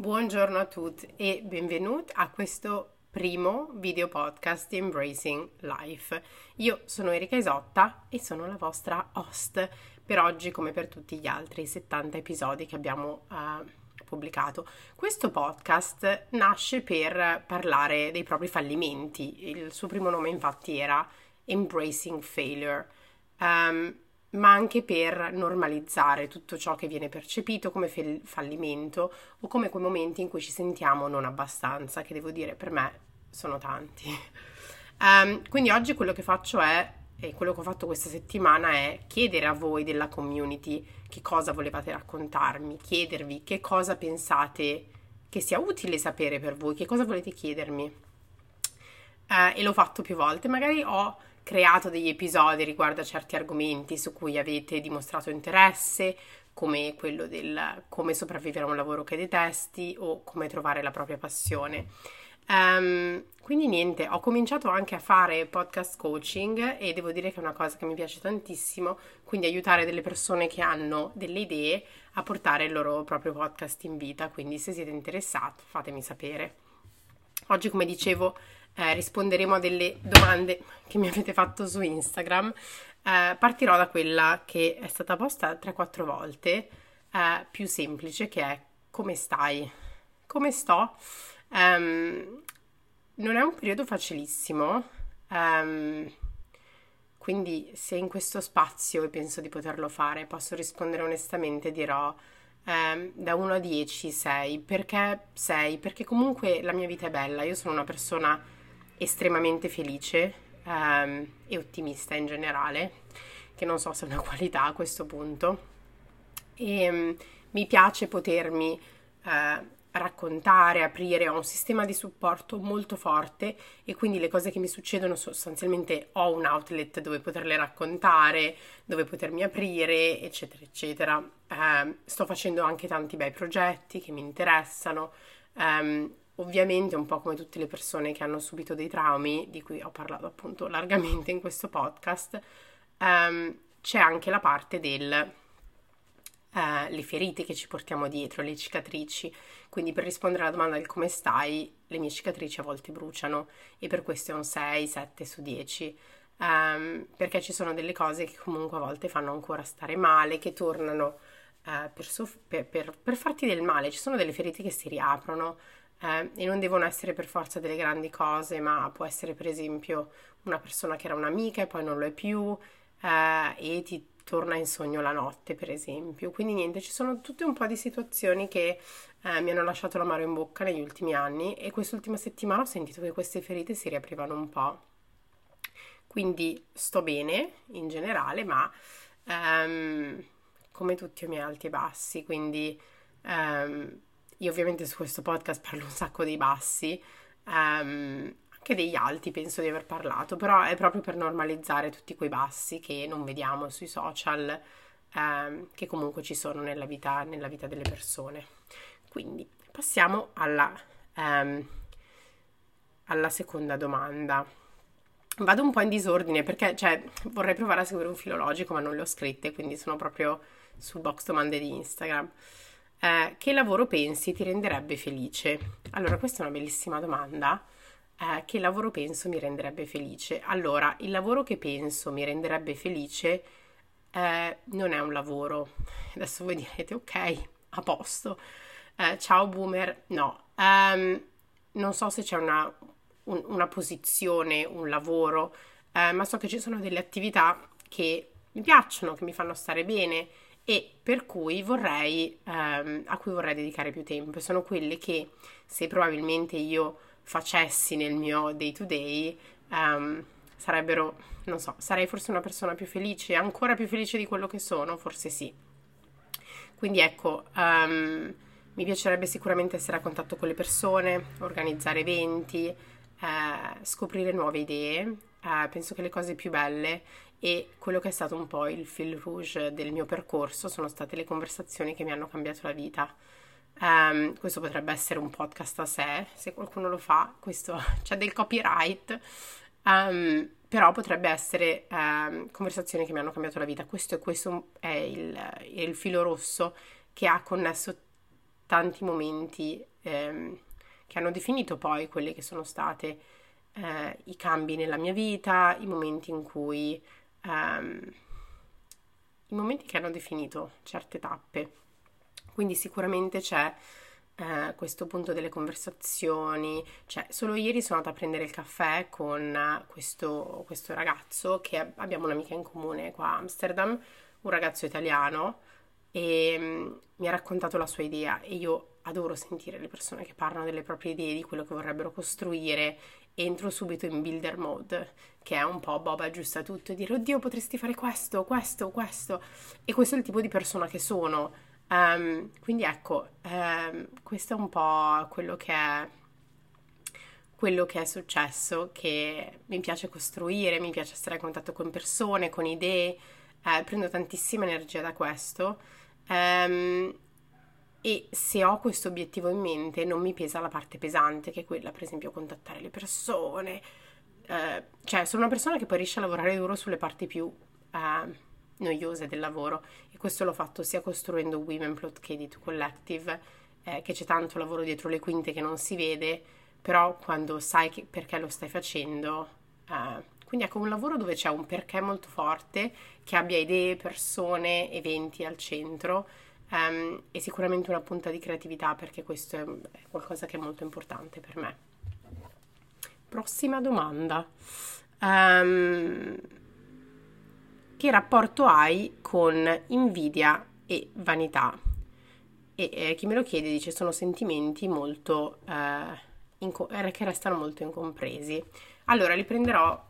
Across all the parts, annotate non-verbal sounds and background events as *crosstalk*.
Buongiorno a tutti e benvenuti a questo primo video podcast Embracing Life. Io sono Erika Isotta e sono la vostra host per oggi come per tutti gli altri 70 episodi che abbiamo uh, pubblicato. Questo podcast nasce per parlare dei propri fallimenti. Il suo primo nome infatti era Embracing Failure. Um, ma anche per normalizzare tutto ciò che viene percepito come fallimento o come quei momenti in cui ci sentiamo non abbastanza, che devo dire per me sono tanti. Um, *laughs* quindi oggi quello che faccio è, e quello che ho fatto questa settimana è chiedere a voi della community che cosa volevate raccontarmi, chiedervi che cosa pensate che sia utile sapere per voi, che cosa volete chiedermi. Uh, e l'ho fatto più volte, magari ho creato degli episodi riguardo a certi argomenti su cui avete dimostrato interesse, come quello del come sopravvivere a un lavoro che detesti o come trovare la propria passione. Um, quindi niente, ho cominciato anche a fare podcast coaching e devo dire che è una cosa che mi piace tantissimo, quindi aiutare delle persone che hanno delle idee a portare il loro proprio podcast in vita, quindi se siete interessati fatemi sapere. Oggi come dicevo eh, risponderemo a delle domande che mi avete fatto su Instagram. Eh, partirò da quella che è stata posta 3-4 volte, eh, più semplice, che è come stai? Come sto? Um, non è un periodo facilissimo, um, quindi se in questo spazio e penso di poterlo fare, posso rispondere onestamente, dirò um, da 1 a 10 6. Perché 6? Perché comunque la mia vita è bella, io sono una persona estremamente felice um, e ottimista in generale, che non so se è una *laughs* qualità a questo punto. E um, mi piace potermi uh, raccontare, aprire, ho un sistema di supporto molto forte e quindi le cose che mi succedono sostanzialmente ho un outlet dove poterle raccontare, dove potermi aprire, eccetera, eccetera. Uh, sto facendo anche tanti bei progetti che mi interessano. Um, Ovviamente, un po' come tutte le persone che hanno subito dei traumi, di cui ho parlato appunto largamente in questo podcast, um, c'è anche la parte del uh, le ferite che ci portiamo dietro, le cicatrici. Quindi per rispondere alla domanda del come stai, le mie cicatrici a volte bruciano e per questo è un 6, 7 su 10. Um, ehm, perché ci sono delle cose che comunque a volte fanno ancora stare male, che tornano uh, per, soff- per, per, per farti del male. Ci sono delle ferite che si riaprono eh, e non devono essere per forza delle grandi cose, ma può essere per esempio una persona che era un'amica e poi non lo è più eh, e ti torna in sogno la notte, per esempio. Quindi niente, ci sono tutte un po' di situazioni che eh, mi hanno lasciato l'amaro in bocca negli ultimi anni e quest'ultima settimana ho sentito che queste ferite si riaprivano un po'. Quindi sto bene in generale, ma um, come tutti i miei alti e bassi, quindi um, io ovviamente su questo podcast parlo un sacco dei bassi, um, anche degli alti penso di aver parlato, però è proprio per normalizzare tutti quei bassi che non vediamo sui social, um, che comunque ci sono nella vita, nella vita delle persone. Quindi passiamo alla, um, alla seconda domanda. Vado un po' in disordine perché cioè, vorrei provare a seguire un filologico, ma non le ho scritte, quindi sono proprio sul box domande di Instagram. Eh, che lavoro pensi ti renderebbe felice? Allora, questa è una bellissima domanda. Eh, che lavoro penso mi renderebbe felice? Allora, il lavoro che penso mi renderebbe felice eh, non è un lavoro. *laughs* Adesso voi direte, ok, a posto. Eh, ciao boomer. No, um, non so se c'è una, un, una posizione, un lavoro, eh, ma so che ci sono delle attività che mi piacciono, che mi fanno stare bene e per cui vorrei, ehm, a cui vorrei dedicare più tempo. Sono quelle che se probabilmente io facessi nel mio day to day, ehm, sarebbero, non so, sarei forse una persona più felice, ancora più felice di quello che sono, forse sì. Quindi ecco, um, mi piacerebbe sicuramente essere a contatto con le persone, organizzare eventi, eh, scoprire nuove idee. Eh, penso che le cose più belle e quello che è stato un po' il fil rouge del mio percorso sono state le conversazioni che mi hanno cambiato la vita. Um, questo potrebbe essere un podcast a sé, se qualcuno lo fa, questo *laughs* c'è del copyright, um, però potrebbe essere um, conversazioni che mi hanno cambiato la vita. Questo, questo è il, il filo rosso che ha connesso tanti momenti che hanno definito poi quelli che sono state eh, i cambi nella mia vita, i momenti in cui i momenti che hanno definito certe tappe. Quindi sicuramente c'è eh, questo punto delle conversazioni, cioè solo ieri sono andata a prendere il caffè con questo, questo ragazzo che abbiamo un'amica in comune qua a Amsterdam, un ragazzo italiano e um, mi ha raccontato la sua idea e io adoro sentire le persone che parlano delle proprie idee, di quello che vorrebbero costruire. Entro subito in builder mode, che è un po' Bob aggiusta tutto e dire oddio potresti fare questo, questo, questo. E questo è il tipo di persona che sono. Um, quindi ecco, um, questo è un po' quello che è quello che è successo, che mi piace costruire, mi piace stare a contatto con persone, con idee, eh, prendo tantissima energia da questo. Um, e se ho questo obiettivo in mente non mi pesa la parte pesante, che è quella, per esempio, contattare le persone. Eh, cioè, sono una persona che poi riesce a lavorare duro sulle parti più eh, noiose del lavoro e questo l'ho fatto sia costruendo Women Plot che Edit Collective, eh, che c'è tanto lavoro dietro le quinte che non si vede, però quando sai che, perché lo stai facendo, eh, quindi ecco un lavoro dove c'è un perché molto forte, che abbia idee, persone, eventi al centro um, e sicuramente una punta di creatività perché questo è qualcosa che è molto importante per me. Prossima domanda. Um, che rapporto hai con invidia e vanità? E eh, chi me lo chiede dice sono sentimenti molto eh, inco- eh, che restano molto incompresi. Allora li prenderò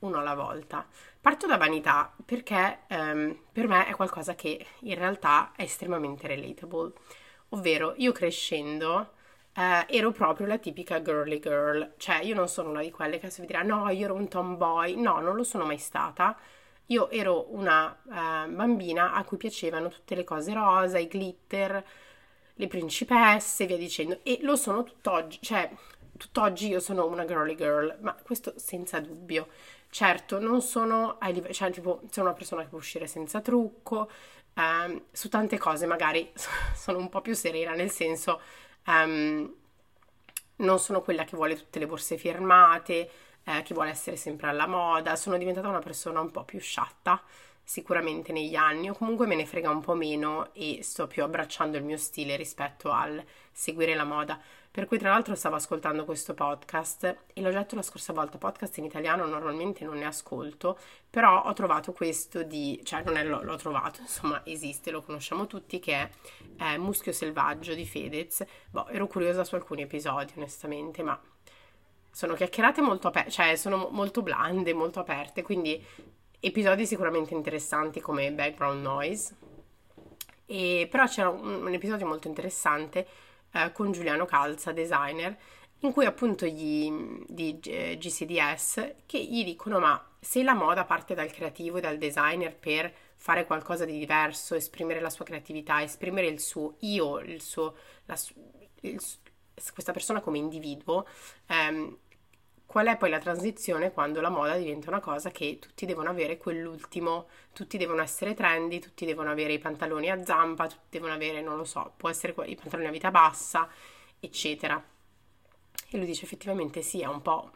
uno alla volta. Parto da vanità perché um, per me è qualcosa che in realtà è estremamente relatable, ovvero io crescendo eh, ero proprio la tipica girly girl, cioè io non sono una di quelle che si dirà no, io ero un tomboy, no, non lo sono mai stata. Io ero una uh, bambina a cui piacevano tutte le cose rosa, i glitter, le principesse, via dicendo, e lo sono tutt'oggi, cioè tutt'oggi io sono una girly girl, ma questo senza dubbio. Certo, non sono ai livelli, cioè tipo sono una persona che può uscire senza trucco, um, su tante cose magari *laughs* sono un po' più serena, nel senso um, non sono quella che vuole tutte le borse firmate, eh, che vuole essere sempre alla moda, sono diventata una persona un po' più sciatta sicuramente negli anni o comunque me ne frega un po' meno e sto più abbracciando il mio stile rispetto al seguire la moda. Per cui tra l'altro stavo ascoltando questo podcast e l'ho detto la scorsa volta, podcast in italiano normalmente non ne ascolto, però ho trovato questo di, cioè non è l'ho, l'ho trovato, insomma esiste, lo conosciamo tutti, che è eh, Muschio Selvaggio di Fedez. Boh, ero curiosa su alcuni episodi onestamente, ma sono chiacchierate molto aperte, cioè sono molto blande, molto aperte, quindi episodi sicuramente interessanti come Background Noise. E, però c'era un, un episodio molto interessante eh, con Giuliano Calza, designer, in cui appunto gli, di GCDS che gli dicono ma se la moda parte dal creativo e dal designer per fare qualcosa di diverso, esprimere la sua creatività, esprimere il suo io, il suo, la, il, questa persona come individuo, ehm, qual è poi la transizione quando la moda diventa una cosa che tutti devono avere quell'ultimo, tutti devono essere trendy, tutti devono avere i pantaloni a zampa, tutti devono avere, non lo so, può essere i pantaloni a vita bassa, eccetera. E lui dice effettivamente sì, è un po'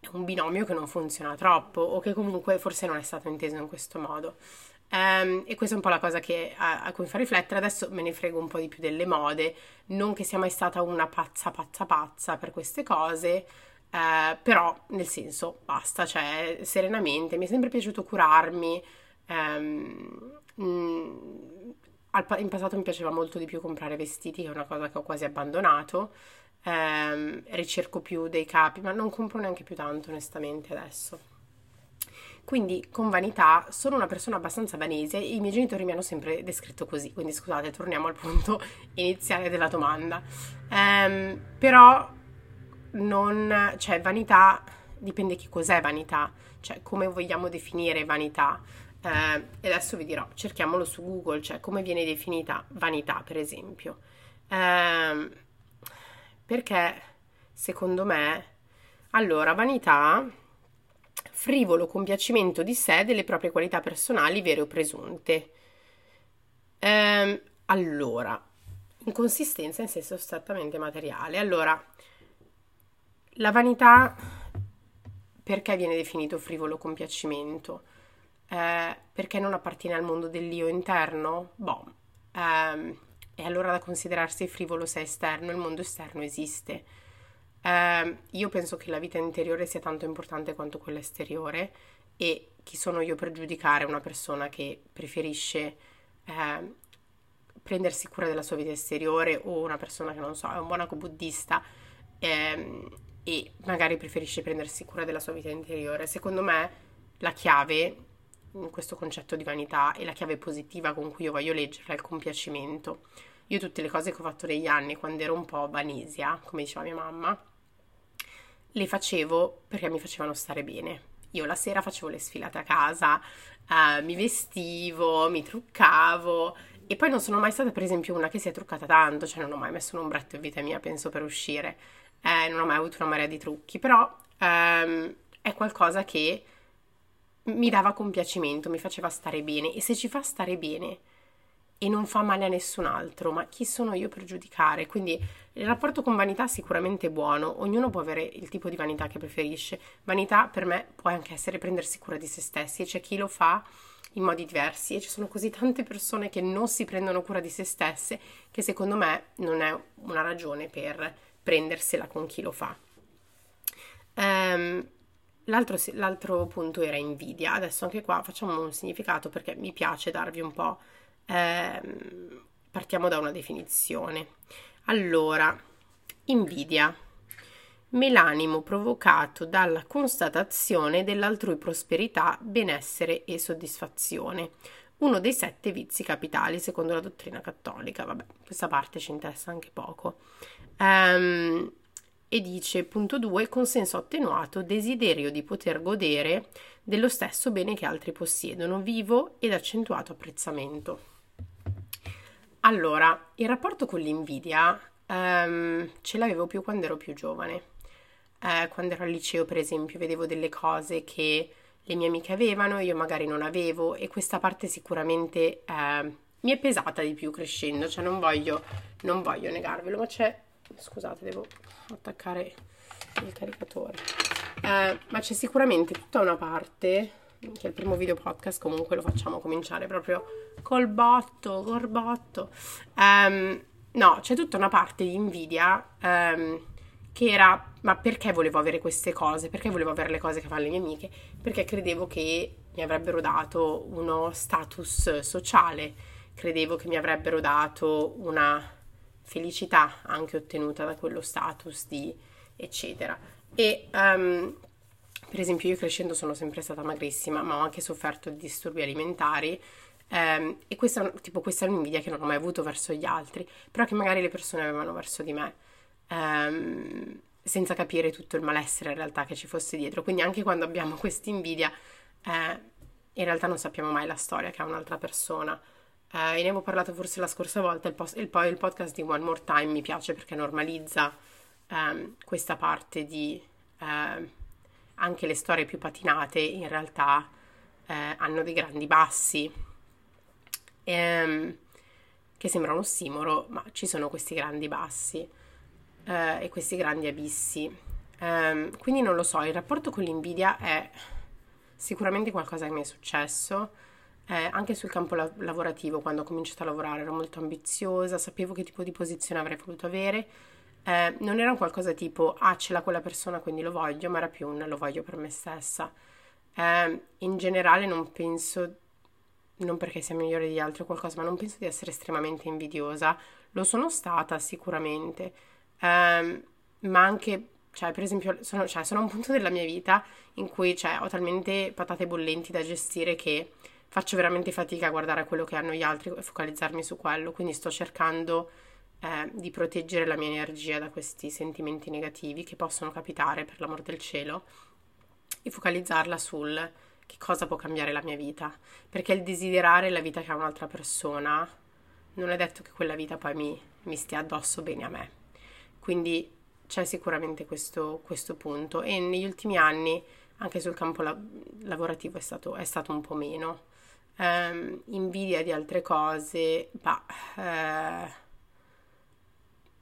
è un binomio che non funziona troppo o che comunque forse non è stato inteso in questo modo. Um, e questa è un po' la cosa che, a, a, cui fa riflettere. Adesso me ne frego un po' di più delle mode. Non che sia mai stata una pazza, pazza, pazza per queste cose, uh, però nel senso basta, cioè serenamente. Mi è sempre piaciuto curarmi. Um, mh, in passato mi piaceva molto di più comprare vestiti, che è una cosa che ho quasi abbandonato. Um, ricerco più dei capi, ma non compro neanche più tanto, onestamente, adesso. Quindi con vanità sono una persona abbastanza vanese e i miei genitori mi hanno sempre descritto così, quindi scusate, torniamo al punto *laughs* iniziale della domanda. Um, però non, cioè vanità dipende che cos'è vanità, cioè come vogliamo definire vanità. Uh, e adesso vi dirò, cerchiamolo su Google, cioè come viene definita vanità, per esempio. Uh, perché secondo me, allora, vanità frivolo compiacimento di sé delle proprie qualità personali vere o presunte. Ehm, allora, inconsistenza in senso strettamente materiale. Allora, la vanità perché viene definito frivolo compiacimento? Eh, perché non appartiene al mondo dell'io interno? Boh, ehm, è allora da considerarsi frivolo se è esterno, il mondo esterno esiste. Eh, io penso che la vita interiore sia tanto importante quanto quella esteriore e chi sono io per giudicare una persona che preferisce eh, prendersi cura della sua vita esteriore o una persona che non so, è un monaco buddista ehm, e magari preferisce prendersi cura della sua vita interiore. Secondo me la chiave in questo concetto di vanità e la chiave positiva con cui io voglio leggerla è il compiacimento. Io tutte le cose che ho fatto negli anni quando ero un po' vanesia, come diceva mia mamma, le facevo perché mi facevano stare bene. Io la sera facevo le sfilate a casa, uh, mi vestivo, mi truccavo e poi non sono mai stata per esempio una che si è truccata tanto, cioè non ho mai messo un ombretto in vita mia, penso, per uscire, eh, non ho mai avuto una marea di trucchi, però um, è qualcosa che mi dava compiacimento, mi faceva stare bene e se ci fa stare bene e non fa male a nessun altro, ma chi sono io per giudicare? Quindi il rapporto con vanità è sicuramente buono, ognuno può avere il tipo di vanità che preferisce. Vanità per me può anche essere prendersi cura di se stessi e c'è chi lo fa in modi diversi e ci sono così tante persone che non si prendono cura di se stesse che secondo me non è una ragione per prendersela con chi lo fa. Um, L'altro, l'altro, punto era invidia. Adesso anche qua facciamo un significato perché mi piace darvi un po'. Ehm, partiamo da una definizione. Allora, invidia. Melanimo provocato dalla constatazione dell'altrui prosperità, benessere e soddisfazione. Uno dei sette vizi capitali secondo la dottrina cattolica. Vabbè, questa parte ci interessa anche poco. Um, e dice, punto 2, consenso attenuato, desiderio di poter godere dello stesso bene che altri possiedono, vivo ed accentuato apprezzamento. Allora, il rapporto con l'invidia um, ce l'avevo più quando ero più giovane. Eh, quando ero al liceo, per esempio, vedevo delle cose che le mie amiche avevano, io magari non avevo e questa parte sicuramente eh, mi è pesata di più crescendo, cioè non voglio, non voglio negarvelo, ma c'è scusate devo attaccare il caricatore eh, ma c'è sicuramente tutta una parte che il primo video podcast comunque lo facciamo cominciare proprio col botto col botto. Um, no c'è tutta una parte di invidia um, che era ma perché volevo avere queste cose? Perché volevo avere le cose che fanno le mie amiche? Perché credevo che mi avrebbero dato uno status sociale. Credevo che mi avrebbero dato una felicità anche ottenuta da quello status di eccetera. E um, per esempio io crescendo sono sempre stata magrissima, ma ho anche sofferto di disturbi alimentari um, e questa, tipo, questa è un'invidia che non ho mai avuto verso gli altri, però che magari le persone avevano verso di me. Um, senza capire tutto il malessere in realtà che ci fosse dietro. Quindi anche quando abbiamo *laughs* questa invidia, eh, in realtà non sappiamo mai la storia che ha un'altra persona. Uh, ne avevo parlato forse la scorsa volta, il, post, il, il, podcast di One More Time mi piace perché normalizza um, questa parte di uh, anche le storie più patinate in realtà uh, hanno dei grandi bassi, um, che sembra un ossimoro, ma ci sono questi grandi bassi e questi grandi abissi. Um, quindi non lo so, il rapporto con l'invidia è sicuramente qualcosa che mi è successo eh, anche sul campo la- lavorativo, quando ho cominciato a lavorare, ero molto ambiziosa, sapevo che tipo di posizione avrei voluto avere. Eh, non era un qualcosa tipo, ah, ce l'ha quella persona, quindi lo voglio, ma era più un lo voglio per me stessa. Eh, in generale non penso, non perché sia migliore di altri o qualcosa, ma non penso di essere estremamente invidiosa. Lo sono stata sicuramente, eh, ma anche, cioè, per esempio, sono, cioè, sono a un punto della mia vita in cui cioè, ho talmente patate bollenti da gestire che faccio veramente fatica a guardare quello che hanno gli altri e focalizzarmi su quello, quindi sto cercando eh, di proteggere la mia energia da questi sentimenti negativi che possono capitare per l'amor del cielo e focalizzarla sul che cosa può cambiare la mia vita, perché il desiderare la vita che ha un'altra persona non è detto che quella vita poi mi, mi stia addosso bene a me. Quindi c'è sicuramente questo, questo punto. E negli ultimi anni anche sul campo la- lavorativo è stato, è stato un po' meno. Ehm, invidia di altre cose, bah, eh,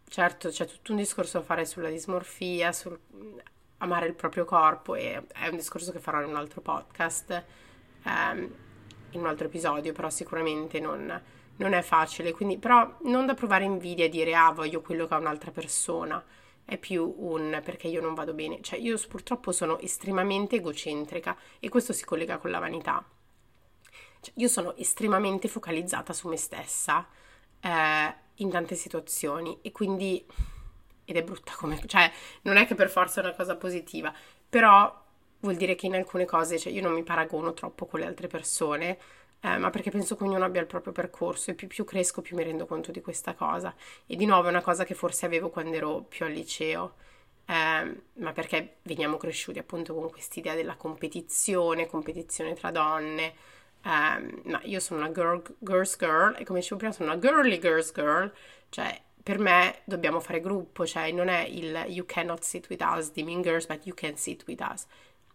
certo c'è tutto un discorso da fare sulla dismorfia, sul amare il proprio corpo e è un discorso che farò in un altro podcast, ehm, in un altro episodio, però sicuramente non, non è facile, quindi però non da provare invidia e dire ah voglio quello che ha un'altra persona, è più un perché io non vado bene, cioè io purtroppo sono estremamente egocentrica e questo si collega con la vanità. Cioè, io sono estremamente focalizzata su me stessa eh, in tante situazioni e quindi ed è brutta come, cioè non è che per forza è una cosa positiva, però vuol dire che in alcune cose, cioè io non mi paragono troppo con le altre persone, eh, ma perché penso che ognuno abbia il proprio percorso e più, più, cresco più mi rendo conto di questa cosa. E di nuovo è una cosa che forse avevo quando ero più al liceo, eh, ma perché veniamo cresciuti appunto con quest'idea della competizione, competizione tra donne. Eh, ma io sono una girl, girl's girl e come dicevo prima sono una girly girl's girl, cioè per me dobbiamo fare gruppo, cioè non è il you cannot sit with us di Mean Girls, but you can sit with us.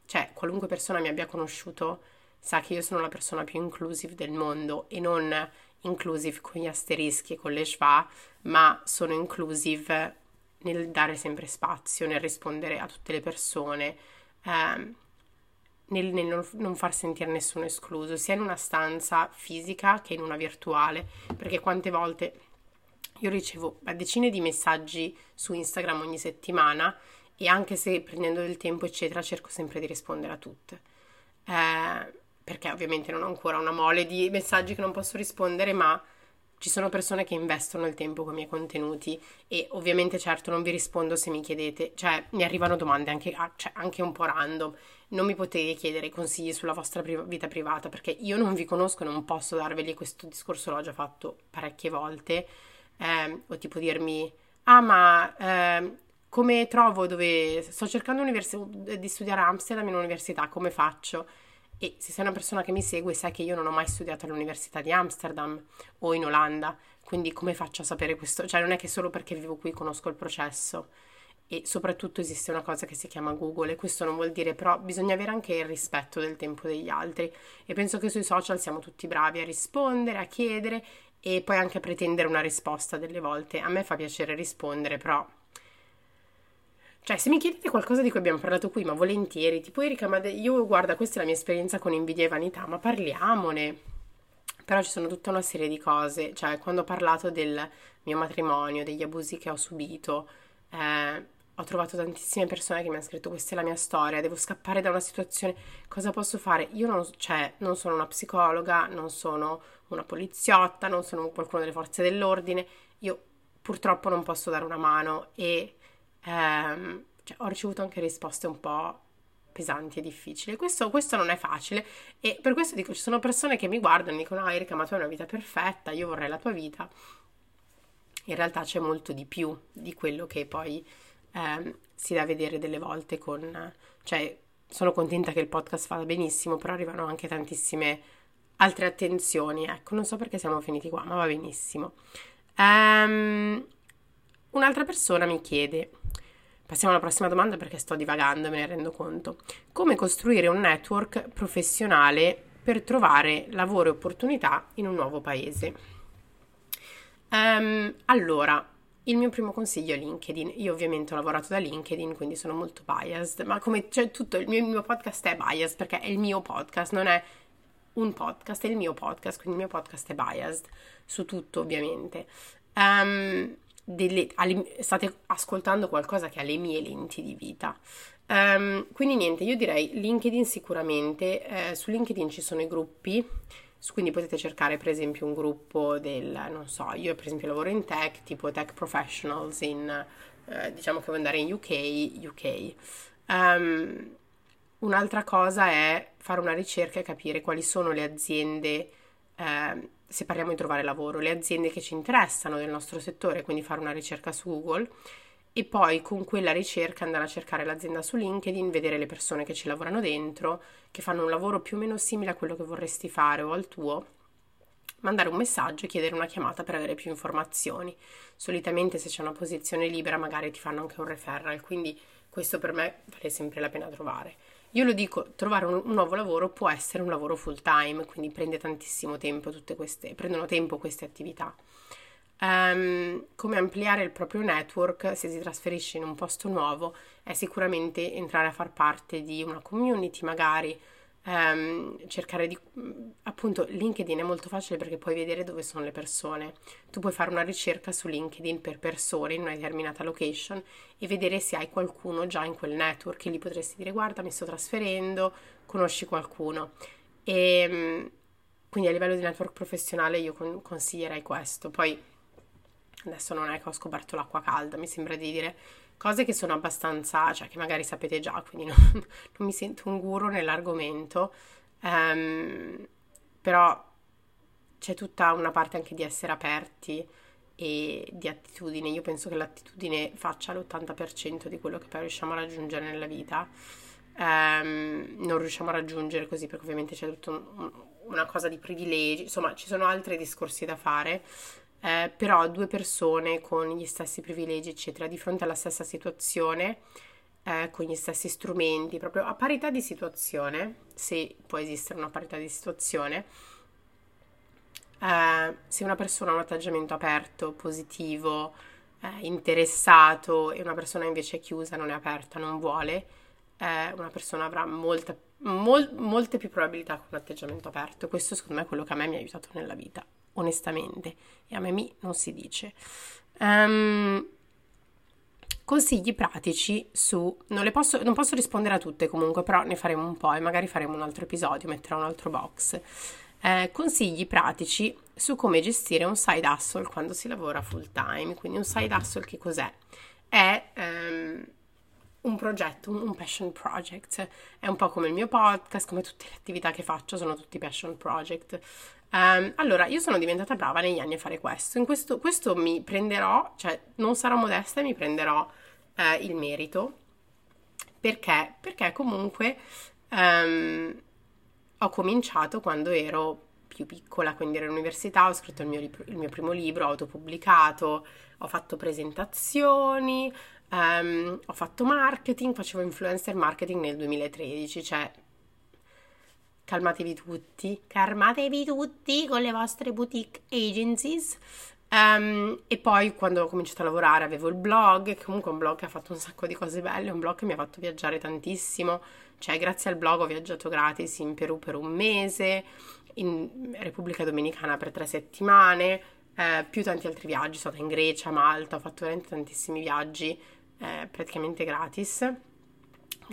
Cioè, qualunque persona mi abbia conosciuto sa che io sono la persona più inclusive del mondo e non inclusive con gli asterischi e con le schwa, ma sono inclusive nel dare sempre spazio, nel rispondere a tutte le persone, ehm, nel, nel non, non, far sentire nessuno escluso, sia in una stanza fisica che in una virtuale, perché quante volte io ricevo decine di messaggi su Instagram ogni settimana e anche se prendendo del tempo, eccetera, cerco sempre di rispondere a tutte. Eh, perché ovviamente non ho ancora una mole di messaggi che non posso rispondere, ma ci sono persone che investono il tempo con i miei contenuti e ovviamente certo non vi rispondo se mi chiedete, cioè mi arrivano domande anche, ah, cioè, anche un po' random, non mi potete chiedere consigli sulla vostra priv- vita privata perché io non vi conosco non posso darveli questo discorso, l'ho già fatto parecchie volte eh, o tipo dirmi, ah ma eh, come trovo dove sto cercando universi- di studiare a Amsterdam in università, come faccio? E se sei una persona che mi segue sai che io non ho mai studiato all'università di Amsterdam o in Olanda, quindi come faccio a sapere questo? Cioè non è che solo perché vivo qui conosco il processo e soprattutto esiste una cosa che si chiama Google e questo non vuol dire però bisogna avere anche il rispetto del tempo degli altri e penso che sui social siamo tutti bravi a rispondere, a chiedere e poi anche pretendere una risposta delle volte. A me fa piacere rispondere, però... Cioè, se mi chiedete qualcosa di cui abbiamo parlato qui, ma volentieri, tipo Erika, ma io guarda, questa è la mia esperienza con invidia e vanità, ma parliamone. Però ci sono tutta una serie di cose, cioè quando ho parlato del mio matrimonio, degli abusi che ho subito, eh, ho trovato tantissime persone che mi hanno scritto questa è la mia storia, devo scappare da una situazione, cosa posso fare? Io non, cioè, non sono una psicologa, non sono una poliziotta, non sono qualcuno delle forze dell'ordine, io purtroppo non posso dare una mano e ehm, cioè, ho ricevuto anche risposte un po' pesanti e difficili. Questo, questo, non è facile e per questo dico, ci sono persone che mi guardano e dicono, ah Erika, ma tu hai una vita perfetta, io vorrei la tua vita. In realtà c'è molto di più di quello che poi eh, si dà vedere delle volte con... cioè sono contenta che il podcast vada benissimo, però arrivano anche tantissime altre attenzioni. Ecco, non so perché siamo finiti qua, ma va benissimo. Um, un'altra persona mi chiede, passiamo alla prossima domanda perché sto divagando, me ne rendo conto, come costruire un network professionale per trovare lavoro e opportunità in un nuovo paese? Um, allora, il mio primo consiglio è LinkedIn. Io ovviamente ho lavorato da LinkedIn, quindi sono molto biased, ma come cioè, tutto il mio, il mio, podcast è biased perché è il mio podcast, non è un podcast, è il mio podcast, quindi il mio podcast è biased su tutto ovviamente. Um, delle, alle, state ascoltando qualcosa che ha le mie lenti di vita. Um, quindi niente, io direi LinkedIn sicuramente, eh, su LinkedIn ci sono i gruppi, quindi potete cercare per esempio un gruppo del, non so, io per esempio lavoro in tech, tipo tech professionals in, eh, diciamo che vuoi andare in UK, UK. Um, un'altra cosa è fare una ricerca e capire quali sono le aziende, eh, se parliamo di trovare lavoro, le aziende che ci interessano del nostro settore, quindi fare una ricerca su Google e poi con quella ricerca andare a cercare l'azienda su LinkedIn, vedere le persone che ci lavorano dentro, che fanno un lavoro più o meno simile a quello che vorresti fare o al tuo, mandare un messaggio e chiedere una chiamata per avere più informazioni. Solitamente se c'è una posizione libera magari ti fanno anche un referral, quindi questo per me vale sempre la pena trovare. Io lo dico, trovare un, un nuovo lavoro può essere un lavoro full time, quindi prende tantissimo tempo tutte queste, prendono tempo queste attività. Um, come ampliare il proprio network se si trasferisce in un posto nuovo è sicuramente entrare a far parte di una community magari um, cercare di appunto LinkedIn è molto facile perché puoi vedere dove sono le persone. Tu puoi fare una ricerca su LinkedIn per persone in una determinata location e vedere se hai qualcuno già in quel network e gli potresti dire guarda mi sto trasferendo conosci qualcuno. E um, quindi a livello di network professionale io con- consiglierei questo. Poi adesso non è che ho scoperto l'acqua calda, mi sembra di dire cose che sono abbastanza, cioè che magari sapete già, quindi non, *laughs* non mi sento un guru nell'argomento, um, però c'è tutta una parte anche di essere aperti e di attitudine. Io penso che l'attitudine faccia l'80% di quello che poi riusciamo a raggiungere nella vita. Um, non riusciamo a raggiungere così perché ovviamente c'è tutta un, una cosa di privilegi, insomma ci sono altri discorsi da fare, eh, però due persone con gli stessi privilegi, eccetera, di fronte alla stessa situazione, eh, con gli stessi strumenti, proprio a parità di situazione, se può esistere una parità di situazione, eh, se una persona ha un atteggiamento aperto, positivo, eh, interessato e una persona invece è chiusa, non è aperta, non vuole, eh, una persona avrà molta, mol, molte più probabilità con un atteggiamento aperto. Questo secondo me è quello che a me mi ha aiutato nella vita onestamente, e a me mi non si dice. Um, consigli pratici su non, posso, non posso rispondere a tutte comunque però ne faremo un po' e magari faremo un altro episodio metterò un altro box eh, consigli pratici su come gestire un side hustle quando si lavora full time quindi un side hustle che cos'è? è um, un progetto, un passion project. È un po' come il mio podcast, come tutte le attività che faccio, sono tutti passion project. Um, allora, io sono diventata brava negli anni a fare questo. In questo, questo mi prenderò, cioè non sarò modesta e mi prenderò uh, il merito. Perché? Perché comunque um, ho cominciato quando ero più piccola, quindi ero all'università, ho scritto il mio, il mio primo libro, ho autopubblicato, ho fatto presentazioni, um, ho fatto marketing, facevo influencer marketing nel 2013, cioè calmatevi tutti, calmatevi tutti con le vostre boutique agencies. Um, e poi quando ho cominciato a lavorare avevo il blog, che comunque è un blog che ha fatto un sacco di cose belle, un blog che mi ha fatto viaggiare tantissimo, cioè grazie al blog ho viaggiato gratis in Perù per un mese, in Repubblica Dominicana per tre settimane, eh, più tanti altri viaggi, sono stata in Grecia, Malta, ho fatto veramente tantissimi viaggi eh, praticamente gratis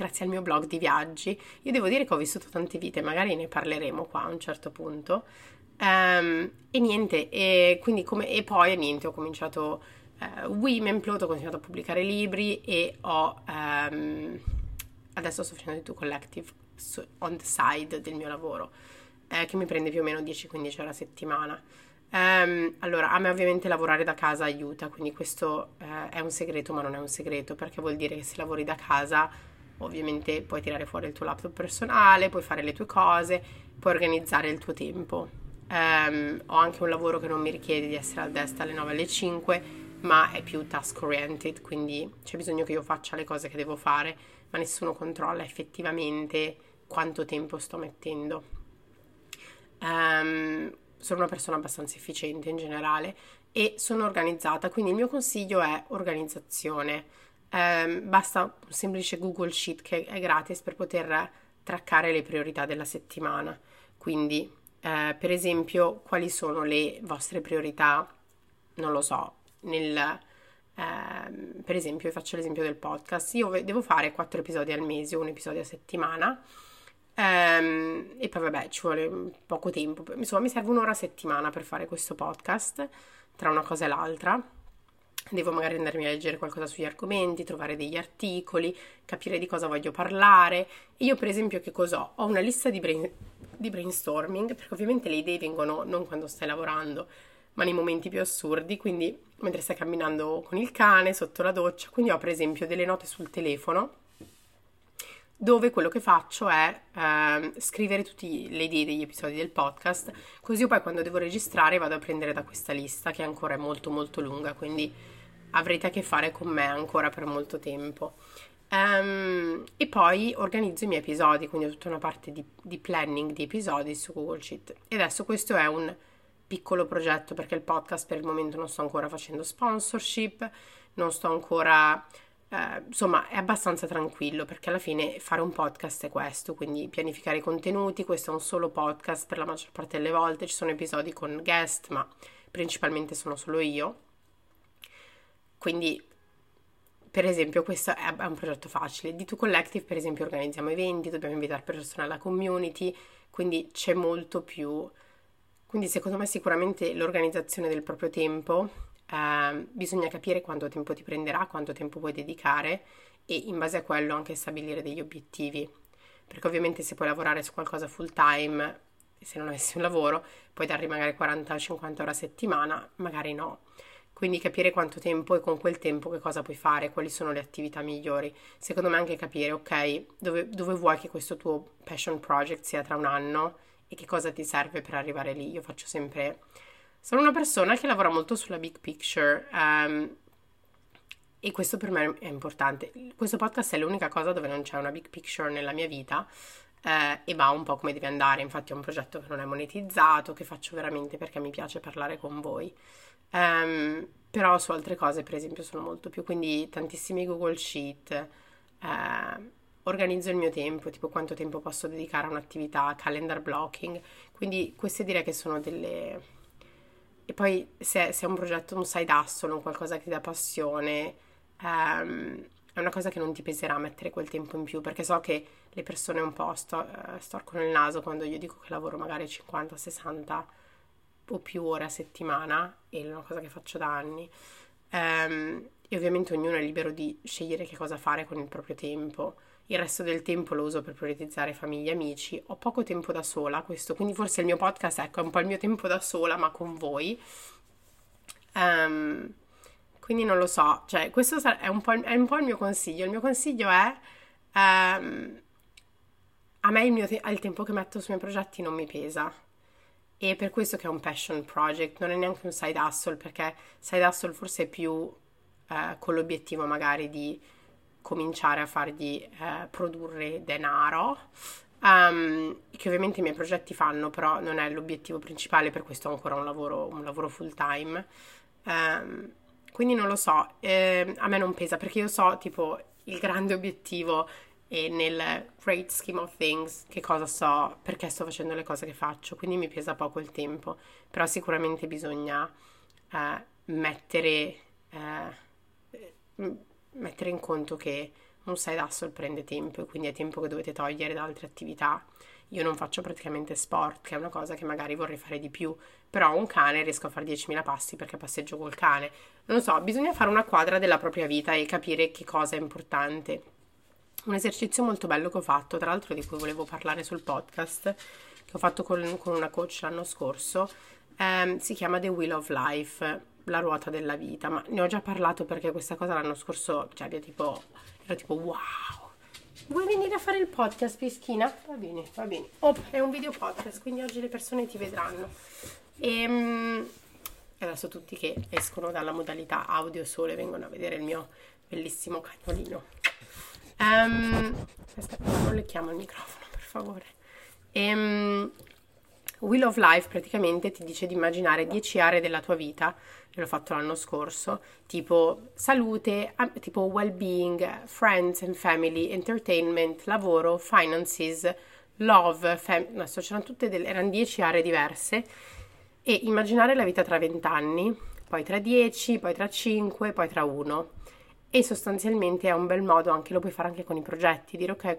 grazie al mio blog di viaggi. Io devo dire che ho vissuto tante vite, magari ne parleremo qua a un certo punto. Um, e niente, e come, e poi niente, ho cominciato uh, Women Plot, ho continuato a pubblicare libri e ho um, adesso sto facendo il tuo collective on the side del mio lavoro, eh, che mi prende più o meno 10-15 ore a settimana. Um, allora, a me ovviamente lavorare da casa aiuta, quindi questo uh, è un segreto, ma non è un segreto, perché vuol dire che se lavori da casa ovviamente puoi tirare fuori il tuo laptop personale, puoi fare le tue cose, puoi organizzare il tuo tempo. Um, ho anche un lavoro che non mi richiede di essere al desk alle 9 alle 5, ma è più task oriented, quindi c'è bisogno che io faccia le cose che devo fare, ma nessuno controlla effettivamente quanto tempo sto mettendo. Um, sono una persona abbastanza efficiente in generale e sono organizzata, quindi il mio consiglio è organizzazione eh, basta un semplice Google Sheet che è gratis per poter traccare le priorità della settimana. Quindi, eh, per esempio, quali sono le vostre priorità? Non lo so, nel, eh, per esempio, faccio l'esempio del podcast. Io devo fare quattro episodi al mese, un episodio a settimana. Um, e poi vabbè ci vuole poco tempo insomma mi serve un'ora a settimana per fare questo podcast tra una cosa e l'altra Devo magari andarmi a leggere qualcosa sugli argomenti, trovare degli articoli, capire di cosa voglio parlare. Io, per esempio, che cosa ho? Ho una lista di, brain, di brainstorming, perché ovviamente le idee vengono non quando stai lavorando, ma nei momenti più assurdi, quindi mentre stai camminando con il cane, sotto la doccia. Quindi ho, per esempio, delle note sul telefono dove quello che faccio è eh, scrivere tutte le idee degli episodi del podcast, così io poi quando devo registrare vado a prendere da questa lista che ancora è molto molto lunga, quindi avrete a che fare con me ancora per molto tempo. Um, e poi organizzo i miei episodi, quindi ho tutta una parte di, di, planning di episodi su Google Sheet. E adesso questo è un piccolo progetto perché il podcast per il momento non sto ancora facendo sponsorship, non sto ancora eh, insomma è abbastanza tranquillo perché alla fine fare un podcast è questo, quindi pianificare i contenuti, questo è un solo podcast per la maggior parte delle volte, ci sono episodi con guest ma principalmente sono solo io. Quindi per esempio questo è un progetto facile. D2 Collective per esempio organizziamo eventi, dobbiamo invitare persone alla community, quindi c'è molto più... Quindi secondo me sicuramente l'organizzazione del proprio tempo eh, bisogna capire quanto tempo ti prenderà, quanto tempo puoi dedicare e in base a quello anche stabilire degli obiettivi. Perché ovviamente se puoi lavorare su qualcosa full time, se non avessi un lavoro, puoi dargli magari 40-50 ore a settimana, magari no. Quindi capire quanto tempo e con quel tempo che cosa puoi fare, quali sono le attività migliori. Secondo me anche capire, ok, dove, dove vuoi che questo tuo passion project sia tra un anno e che cosa ti serve per arrivare lì. Io faccio sempre sono una persona che lavora molto sulla big picture um, e questo per me è importante. Questo podcast è l'unica cosa dove non c'è una big picture nella mia vita eh, e va un po' come deve andare. Infatti è un progetto che non è monetizzato, che faccio veramente perché mi piace parlare con voi. Um, però su altre cose, per esempio, sono molto più, quindi tantissimi Google Sheet. Eh, organizzo il mio tempo, tipo quanto tempo posso dedicare a un'attività, calendar blocking. Quindi queste direi che sono delle e poi se, se è un progetto, un side hustle, un qualcosa che ti dà passione, ehm, è una cosa che non ti peserà mettere quel tempo in più, perché so che le persone un po' sto, uh, storcono il naso quando io dico che lavoro magari 50, 60 o più ore a settimana, è una cosa che faccio da anni. Um, e ovviamente ognuno è libero di scegliere che cosa fare con il proprio tempo il resto del tempo lo uso per prioritizzare famiglia e amici. Ho poco tempo da sola, questo, quindi forse il mio podcast ecco, è un po' il mio tempo da sola, ma con voi. Um, quindi non lo so, cioè questo è un, è un, po', il mio consiglio. Il mio consiglio è... Um, a me il, te- il tempo che metto sui miei progetti non mi pesa. E per questo che è un passion project, non è neanche un side hustle, perché side hustle forse è più uh, con l'obiettivo magari di cominciare a fargli eh, produrre denaro, um, che ovviamente i miei progetti fanno, però non è l'obiettivo principale, per questo ho ancora un lavoro, un lavoro full time. Um, quindi non lo so, eh, a me non pesa perché io so tipo il grande obiettivo e nel great scheme of things che cosa so, perché sto facendo le cose che faccio, quindi mi pesa poco il tempo, però sicuramente bisogna eh, mettere... Eh, mettere in conto che un side hustle prende tempo e quindi è tempo che dovete togliere da altre attività. Io non faccio praticamente sport, che è una cosa che magari vorrei fare di più, però un cane riesco a fare 10.000 passi perché passeggio col cane. Non so, bisogna fare una quadra della propria vita e capire che cosa è importante. Un esercizio molto bello che ho fatto, tra l'altro di cui volevo parlare sul podcast, che ho fatto con, con una coach l'anno scorso, ehm, si chiama The Wheel of Life la ruota della vita, ma ne ho già parlato perché questa cosa l'anno scorso, cioè, tipo, ero tipo wow. Vuoi venire a fare il podcast, Peschina? Va bene, va bene. Oh, è un video podcast, quindi oggi le persone ti vedranno. E um, adesso tutti che escono dalla modalità audio sole vengono a vedere il mio bellissimo cagnolino. Um, aspetta, non le chiamo il microfono, per favore. Um, Wheel of Life praticamente ti dice di immaginare 10 aree della tua vita l'ho fatto l'anno scorso, tipo salute, tipo well-being, friends and family, entertainment, lavoro, finances, love, fam- no, c'erano tutte delle, erano 10 aree diverse e immaginare la vita tra 20 anni, poi tra 10, poi tra 5, poi tra 1 e sostanzialmente è un bel modo anche, lo puoi fare anche con i progetti, dire ok,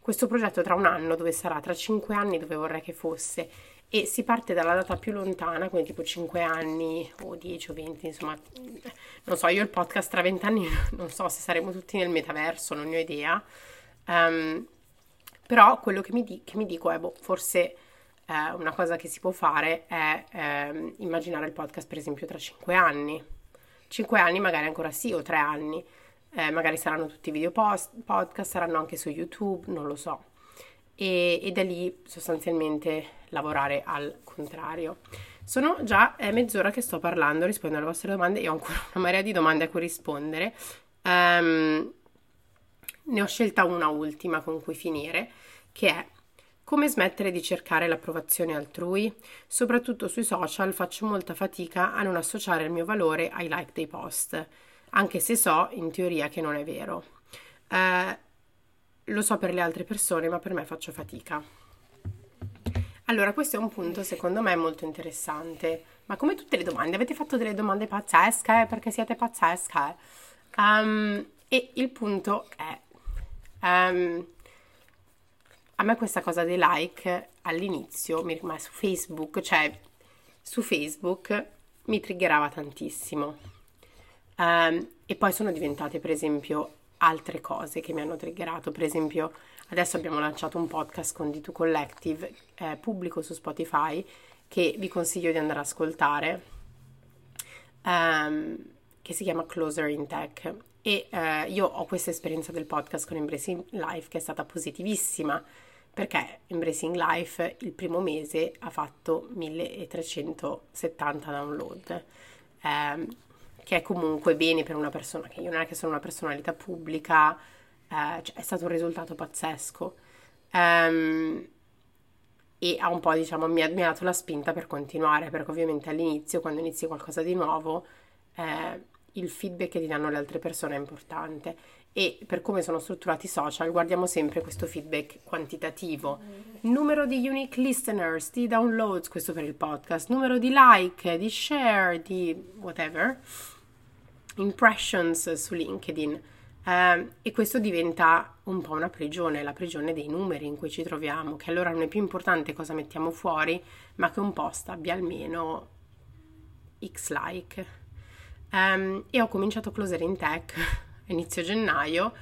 questo progetto tra un anno dove sarà, tra 5 anni dove vorrei che fosse? E si parte dalla data più lontana, quindi tipo 5 anni o 10 o 20, insomma, non so, io il podcast tra 20 anni *laughs* non so se saremo tutti nel metaverso, non ne ho idea, um, però quello che mi, di- che mi, dico è, boh, forse eh, una cosa che si può fare è eh, immaginare il podcast per esempio tra 5 anni, 5 anni magari ancora sì o 3 anni, eh, magari saranno tutti video post- podcast, saranno anche su YouTube, non lo so e, e da lì sostanzialmente lavorare al contrario. Sono già eh, mezz'ora che sto parlando, rispondo alle vostre domande e ho ancora una marea di domande a cui rispondere. Um, ne ho scelta una ultima con cui finire, che è Come smettere di cercare l'approvazione altrui? Soprattutto sui social faccio molta fatica a non associare il mio valore ai like dei post, anche se so in teoria che non è vero. Eh, lo so per le altre persone, ma per me faccio fatica. Allora, questo è un punto secondo me molto interessante, ma come tutte le domande, avete fatto delle domande pazzesche perché siete pazzesche. Um, e il punto è, um, a me questa cosa dei like all'inizio, ma su Facebook, cioè su Facebook mi triggerava tantissimo. Um, e poi sono diventate, per esempio, altre cose che mi hanno triggerato. Per esempio, adesso abbiamo lanciato un podcast con D2 Collective, eh, pubblico su Spotify, che vi consiglio di andare ad ascoltare, um, che si chiama Closer in Tech. E eh, io ho questa esperienza del podcast con Embracing Life che è stata positivissima perché Embracing Life il primo mese ha fatto 1370 download. Um, che è comunque bene per una persona, che io non è che sono una personalità pubblica, eh, cioè è stato un risultato pazzesco. Um, e ha un po', diciamo, mi ha, mi ha, dato la spinta per continuare, perché ovviamente all'inizio, quando inizi qualcosa di nuovo, eh, il feedback che ti danno le altre persone è importante e per come sono strutturati i social guardiamo sempre questo feedback quantitativo. Numero di unique listeners, di downloads, questo per il podcast, numero di like, di share, di whatever impressions su LinkedIn eh, e questo diventa un po' una prigione, la prigione dei numeri in cui ci troviamo, che allora non è più importante cosa mettiamo fuori, ma che un post abbia almeno x like. Um, e ho cominciato Closer in Tech inizio gennaio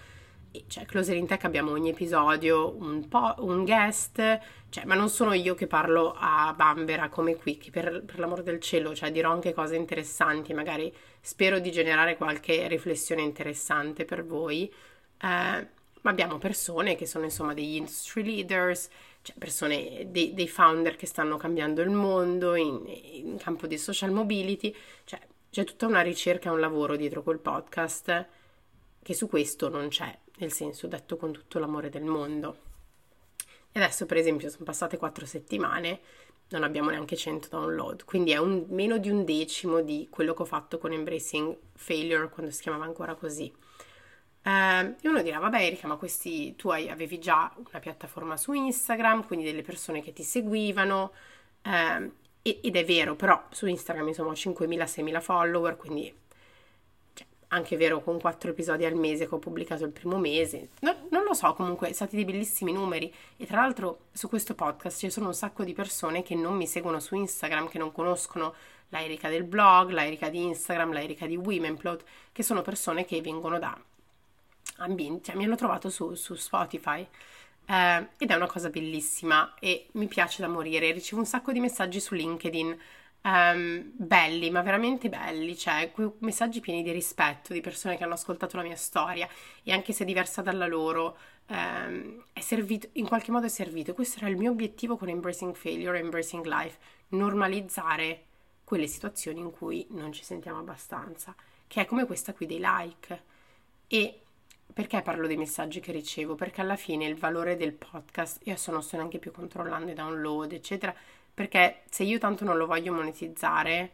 cioè Closer in Tech abbiamo ogni episodio un, po', un guest, cioè, ma non sono io che parlo a Bambera come qui, che per, per l'amor del cielo, cioè dirò anche cose interessanti, magari spero di generare qualche riflessione interessante per voi, eh, ma abbiamo persone che sono insomma degli industry leaders, cioè persone, dei, dei founder che stanno cambiando il mondo in, in campo di social mobility, cioè c'è tutta una ricerca, un lavoro dietro quel podcast che su questo non c'è nel senso detto con tutto l'amore del mondo. E adesso, per esempio, sono passate quattro settimane, non abbiamo neanche 100 download, quindi è un, meno di un decimo di quello che ho fatto con Embracing Failure quando si chiamava ancora così. Eh, e uno dirà, vabbè Erika, ma questi tu hai, avevi già una piattaforma su Instagram, quindi delle persone che ti seguivano, eh, ed è vero, però su Instagram insomma ho 5.000-6.000 follower, quindi anche vero con quattro episodi al mese che ho pubblicato il primo mese. No, non lo so, comunque, sono stati dei bellissimi numeri. E tra l'altro su questo podcast ci sono un sacco di persone che non mi seguono su Instagram, che non conoscono la Erika del blog, la Erika di Instagram, la Erika di Womenplot, che sono persone che vengono da ambienti, cioè mi hanno trovato su, su Spotify. Eh, ed è una cosa bellissima e mi piace da morire. Ricevo un sacco di messaggi su LinkedIn um, belli, ma veramente belli, cioè messaggi pieni di rispetto di persone che hanno ascoltato la mia storia e anche se diversa dalla loro, um, è servito, in qualche modo è servito. Questo era il mio obiettivo con Embracing Failure, Embracing Life, normalizzare quelle situazioni in cui non ci sentiamo abbastanza, che è come questa qui dei like. E perché parlo dei messaggi che ricevo? Perché alla fine il valore del podcast, io adesso non sto neanche più controllando i download, eccetera, perché se io tanto non lo voglio monetizzare,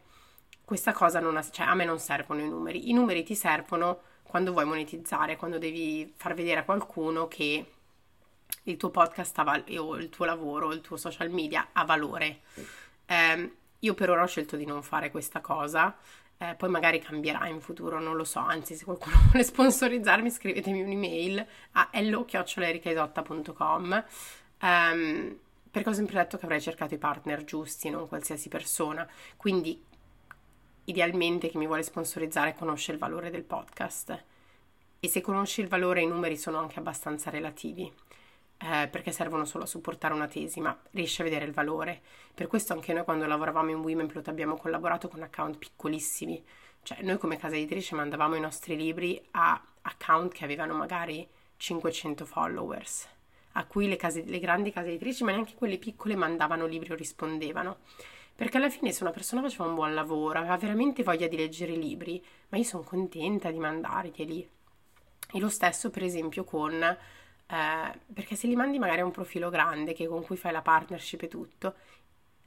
questa cosa non ha, cioè a me non servono i numeri. I numeri ti servono quando vuoi monetizzare, quando devi far vedere a qualcuno che il tuo podcast val- o il tuo lavoro, il tuo social media ha valore. Eh, io per ora ho scelto di non fare questa cosa, eh, poi magari cambierà in futuro, non lo so, anzi se qualcuno *laughs* vuole sponsorizzarmi scrivetemi un'email a hello-ericaisotta.com um, perché ho sempre detto che avrei cercato i partner giusti, non qualsiasi persona. Quindi, idealmente, chi mi vuole sponsorizzare conosce il valore del podcast. E se conosci il valore, i numeri sono anche abbastanza relativi. Eh, perché servono solo a supportare una tesi, ma riesci a vedere il valore. Per questo anche noi quando lavoravamo in Womenplot abbiamo collaborato con account piccolissimi, cioè noi come casa editrice mandavamo i nostri libri a account che avevano magari 500 followers a cui le, case, le grandi case editrici, ma neanche quelle piccole, mandavano libri o rispondevano. Perché alla fine se una persona faceva un buon lavoro, aveva veramente voglia di leggere i libri, ma io sono contenta di mandarglieli. E lo stesso per esempio con eh, perché se li mandi magari a un profilo grande che con cui fai la partnership e tutto,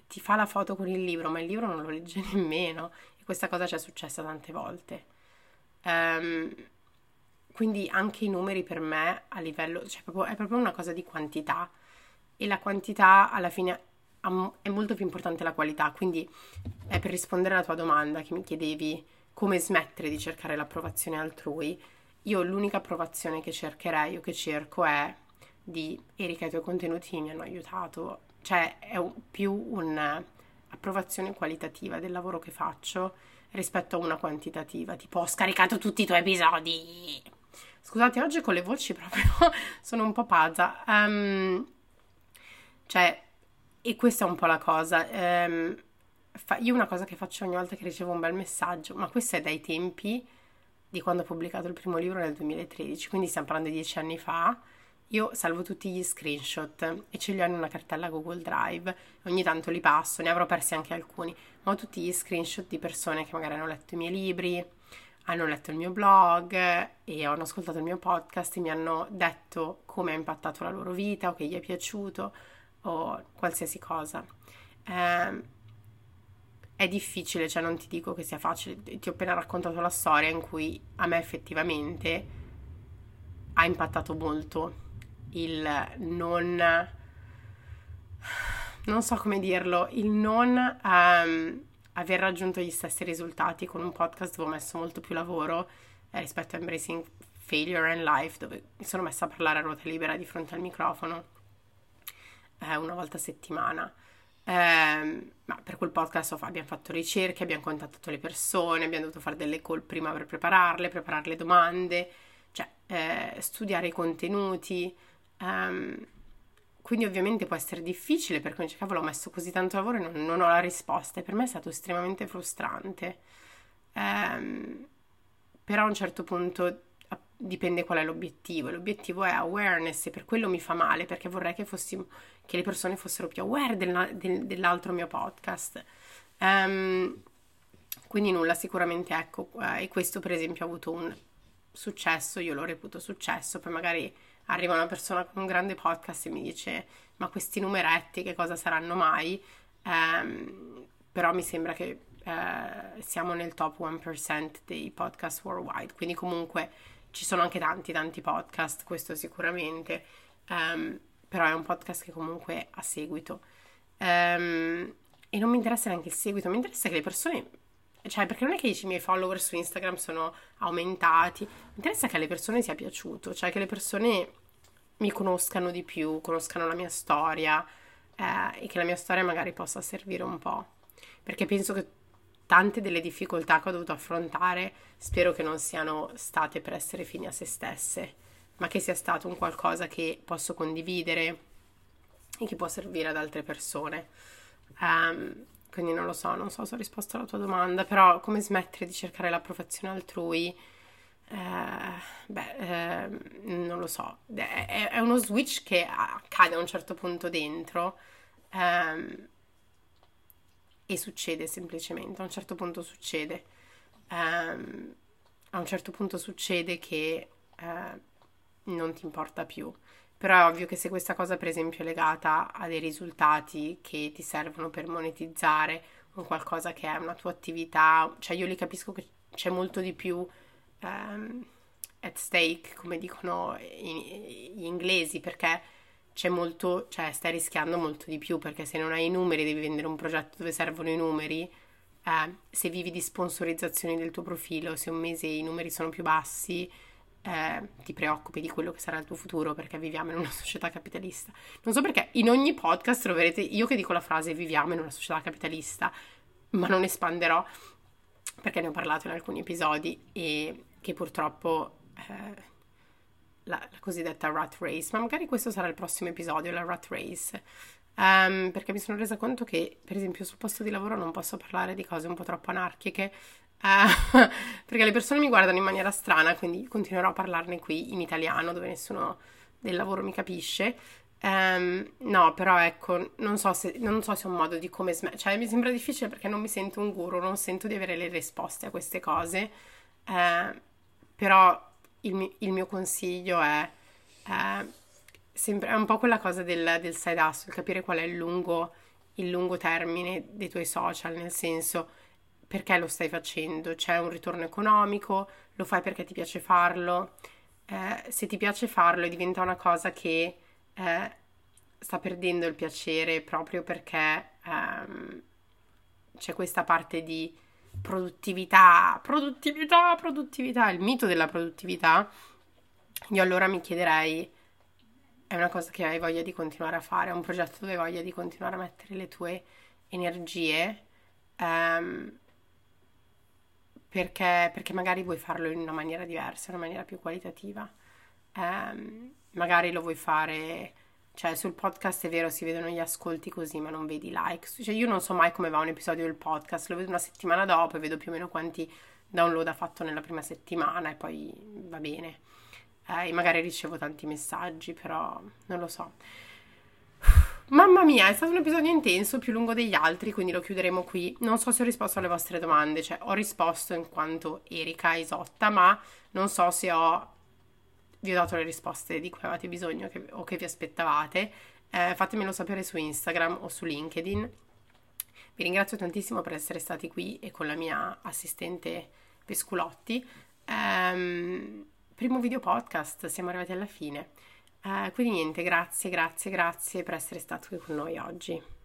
ti fa la foto con il libro, ma il libro non lo legge *laughs* nemmeno. E questa cosa ci è successa tante volte. Um, quindi anche i numeri per me a livello, cioè proprio, è proprio una cosa di quantità. E la quantità alla fine è molto più importante la qualità, quindi è per rispondere alla tua domanda che mi chiedevi come smettere di cercare l'approvazione altrui, io l'unica approvazione che cercherei o che cerco è di Erika i tuoi contenuti mi hanno aiutato, cioè è un, più un'approvazione qualitativa del lavoro che faccio rispetto a una quantitativa, tipo ho scaricato tutti i tuoi episodi. Scusate, oggi con le voci proprio *laughs* sono un po' pazza. Um, cioè, e questa è un po' la cosa. Um, fa, io una cosa che faccio ogni volta che ricevo un bel messaggio, ma questo è dai tempi di quando ho pubblicato il primo libro nel 2013, quindi stiamo parlando di dieci anni fa. Io salvo tutti gli screenshot e ce li ho in una cartella Google Drive. Ogni tanto li passo, ne avrò persi anche alcuni, ma ho tutti gli screenshot di persone che magari hanno letto i miei libri, hanno letto il mio blog e hanno ascoltato il mio podcast e mi hanno detto come ha impattato la loro vita o che gli è piaciuto o qualsiasi cosa. Eh, è difficile, cioè non ti dico che sia facile, ti ho appena raccontato la storia in cui a me effettivamente ha impattato molto il non non so come dirlo, il non um, aver raggiunto gli stessi risultati con un podcast dove ho messo molto più lavoro eh, rispetto a Embracing Failure and Life, dove mi sono messa a parlare a ruota libera di fronte al microfono eh, una volta a settimana. Eh, ma per quel podcast abbiamo fatto ricerche, abbiamo contattato le persone, abbiamo dovuto fare delle call prima per prepararle, preparare le domande, cioè eh, studiare i contenuti. Um, quindi ovviamente può essere difficile perché dice cavolo ho messo così tanto lavoro e non, non ho la risposta e per me è stato estremamente frustrante. Um, però a un certo punto dipende qual è l'obiettivo. L'obiettivo è awareness e per quello mi fa male perché vorrei che, fossi, che le persone fossero più aware del, del, dell'altro mio podcast. Um, quindi nulla, sicuramente ecco, e questo per esempio ha avuto un successo, io lo reputo successo, poi magari arriva una persona con un grande podcast e mi dice ma questi numeretti che cosa saranno mai? Um, però mi sembra che uh, siamo nel top 1% dei podcast worldwide, quindi comunque ci sono anche tanti tanti podcast, questo sicuramente, um, però è un podcast che comunque ha seguito. Um, e non mi interessa neanche il seguito, mi interessa che le persone cioè, perché non è che i miei follower su Instagram sono aumentati, mi interessa che alle persone sia piaciuto, cioè che le persone mi conoscano di più, conoscano la mia storia eh, e che la mia storia magari possa servire un po'. Perché penso che tante delle difficoltà che ho dovuto affrontare spero che non siano state per essere fini a se stesse, ma che sia stato un qualcosa che posso condividere e che può servire ad altre persone. Um, quindi non lo so, non so se ho risposto alla tua domanda, però come smettere di cercare l'approvazione altrui? Eh, beh, eh, non lo so, è, è, uno switch che accade a un certo punto dentro ehm, e succede semplicemente, a un certo punto succede. Ehm, a un certo punto succede che eh, non ti importa più. Però è ovvio che se questa cosa, per esempio, è legata a dei risultati che ti servono per monetizzare un qualcosa che è una tua attività, cioè io li capisco che c'è molto di più um, at stake, come dicono gli inglesi, perché c'è molto, cioè stai rischiando molto di più, perché se non hai i numeri devi vendere un progetto dove servono i numeri, eh, se vivi di sponsorizzazioni del tuo profilo, se un mese i numeri sono più bassi, eh, ti preoccupi di quello che sarà il tuo futuro perché viviamo in una società capitalista. Non so perché in ogni podcast troverete io che dico la frase viviamo in una società capitalista, ma non espanderò perché ne ho parlato in alcuni episodi e che purtroppo eh, la, la, cosiddetta rat race, ma magari questo sarà il prossimo episodio, la rat race. Um, perché mi sono resa conto che, per esempio, sul posto di lavoro non posso parlare di cose un po' troppo anarchiche Uh, *laughs* perché le persone mi guardano in maniera strana, quindi continuerò a parlarne qui in italiano, dove nessuno del lavoro mi capisce. Um, no, però ecco, non so, se, non so se è un modo di come smettere. Cioè, mi sembra difficile perché non mi sento un guru, non sento di avere le risposte a queste cose. Uh, però il, il, mio consiglio è uh, sempre, è un po' quella cosa del, del side hustle, capire qual è il lungo, il lungo termine dei tuoi social, nel senso perché lo stai facendo, c'è un ritorno economico, lo fai perché ti piace farlo, eh, se ti piace farlo e diventa una cosa che eh, sta perdendo il piacere proprio perché ehm, c'è questa parte di produttività, produttività, produttività, il mito della produttività, io allora mi chiederei, è una cosa che hai voglia di continuare a fare, è un progetto dove hai voglia di continuare a mettere le tue energie, ehm, perché, perché, magari vuoi farlo in una maniera diversa, in una maniera più qualitativa. Eh, magari lo vuoi fare, cioè sul podcast è vero, si vedono gli ascolti così, ma non vedi like. Cioè io non so mai come va un episodio del podcast, lo vedo una settimana dopo e vedo più o meno quanti download ha fatto nella prima settimana e poi va bene. Eh, magari ricevo tanti messaggi, però non lo so. Mamma mia, è stato un episodio intenso, più lungo degli altri, quindi lo chiuderemo qui. Non so se ho risposto alle vostre domande, cioè ho risposto in quanto Erika Isotta, ma non so se ho vi ho dato le risposte di cui avevate bisogno che, o che vi aspettavate. Eh, fatemelo sapere su Instagram o su LinkedIn. Vi ringrazio tantissimo per essere stati qui e con la mia assistente Pesculotti. Um, primo video podcast, siamo arrivati alla fine. Uh, quindi niente, grazie, grazie, grazie per essere stato qui con noi oggi.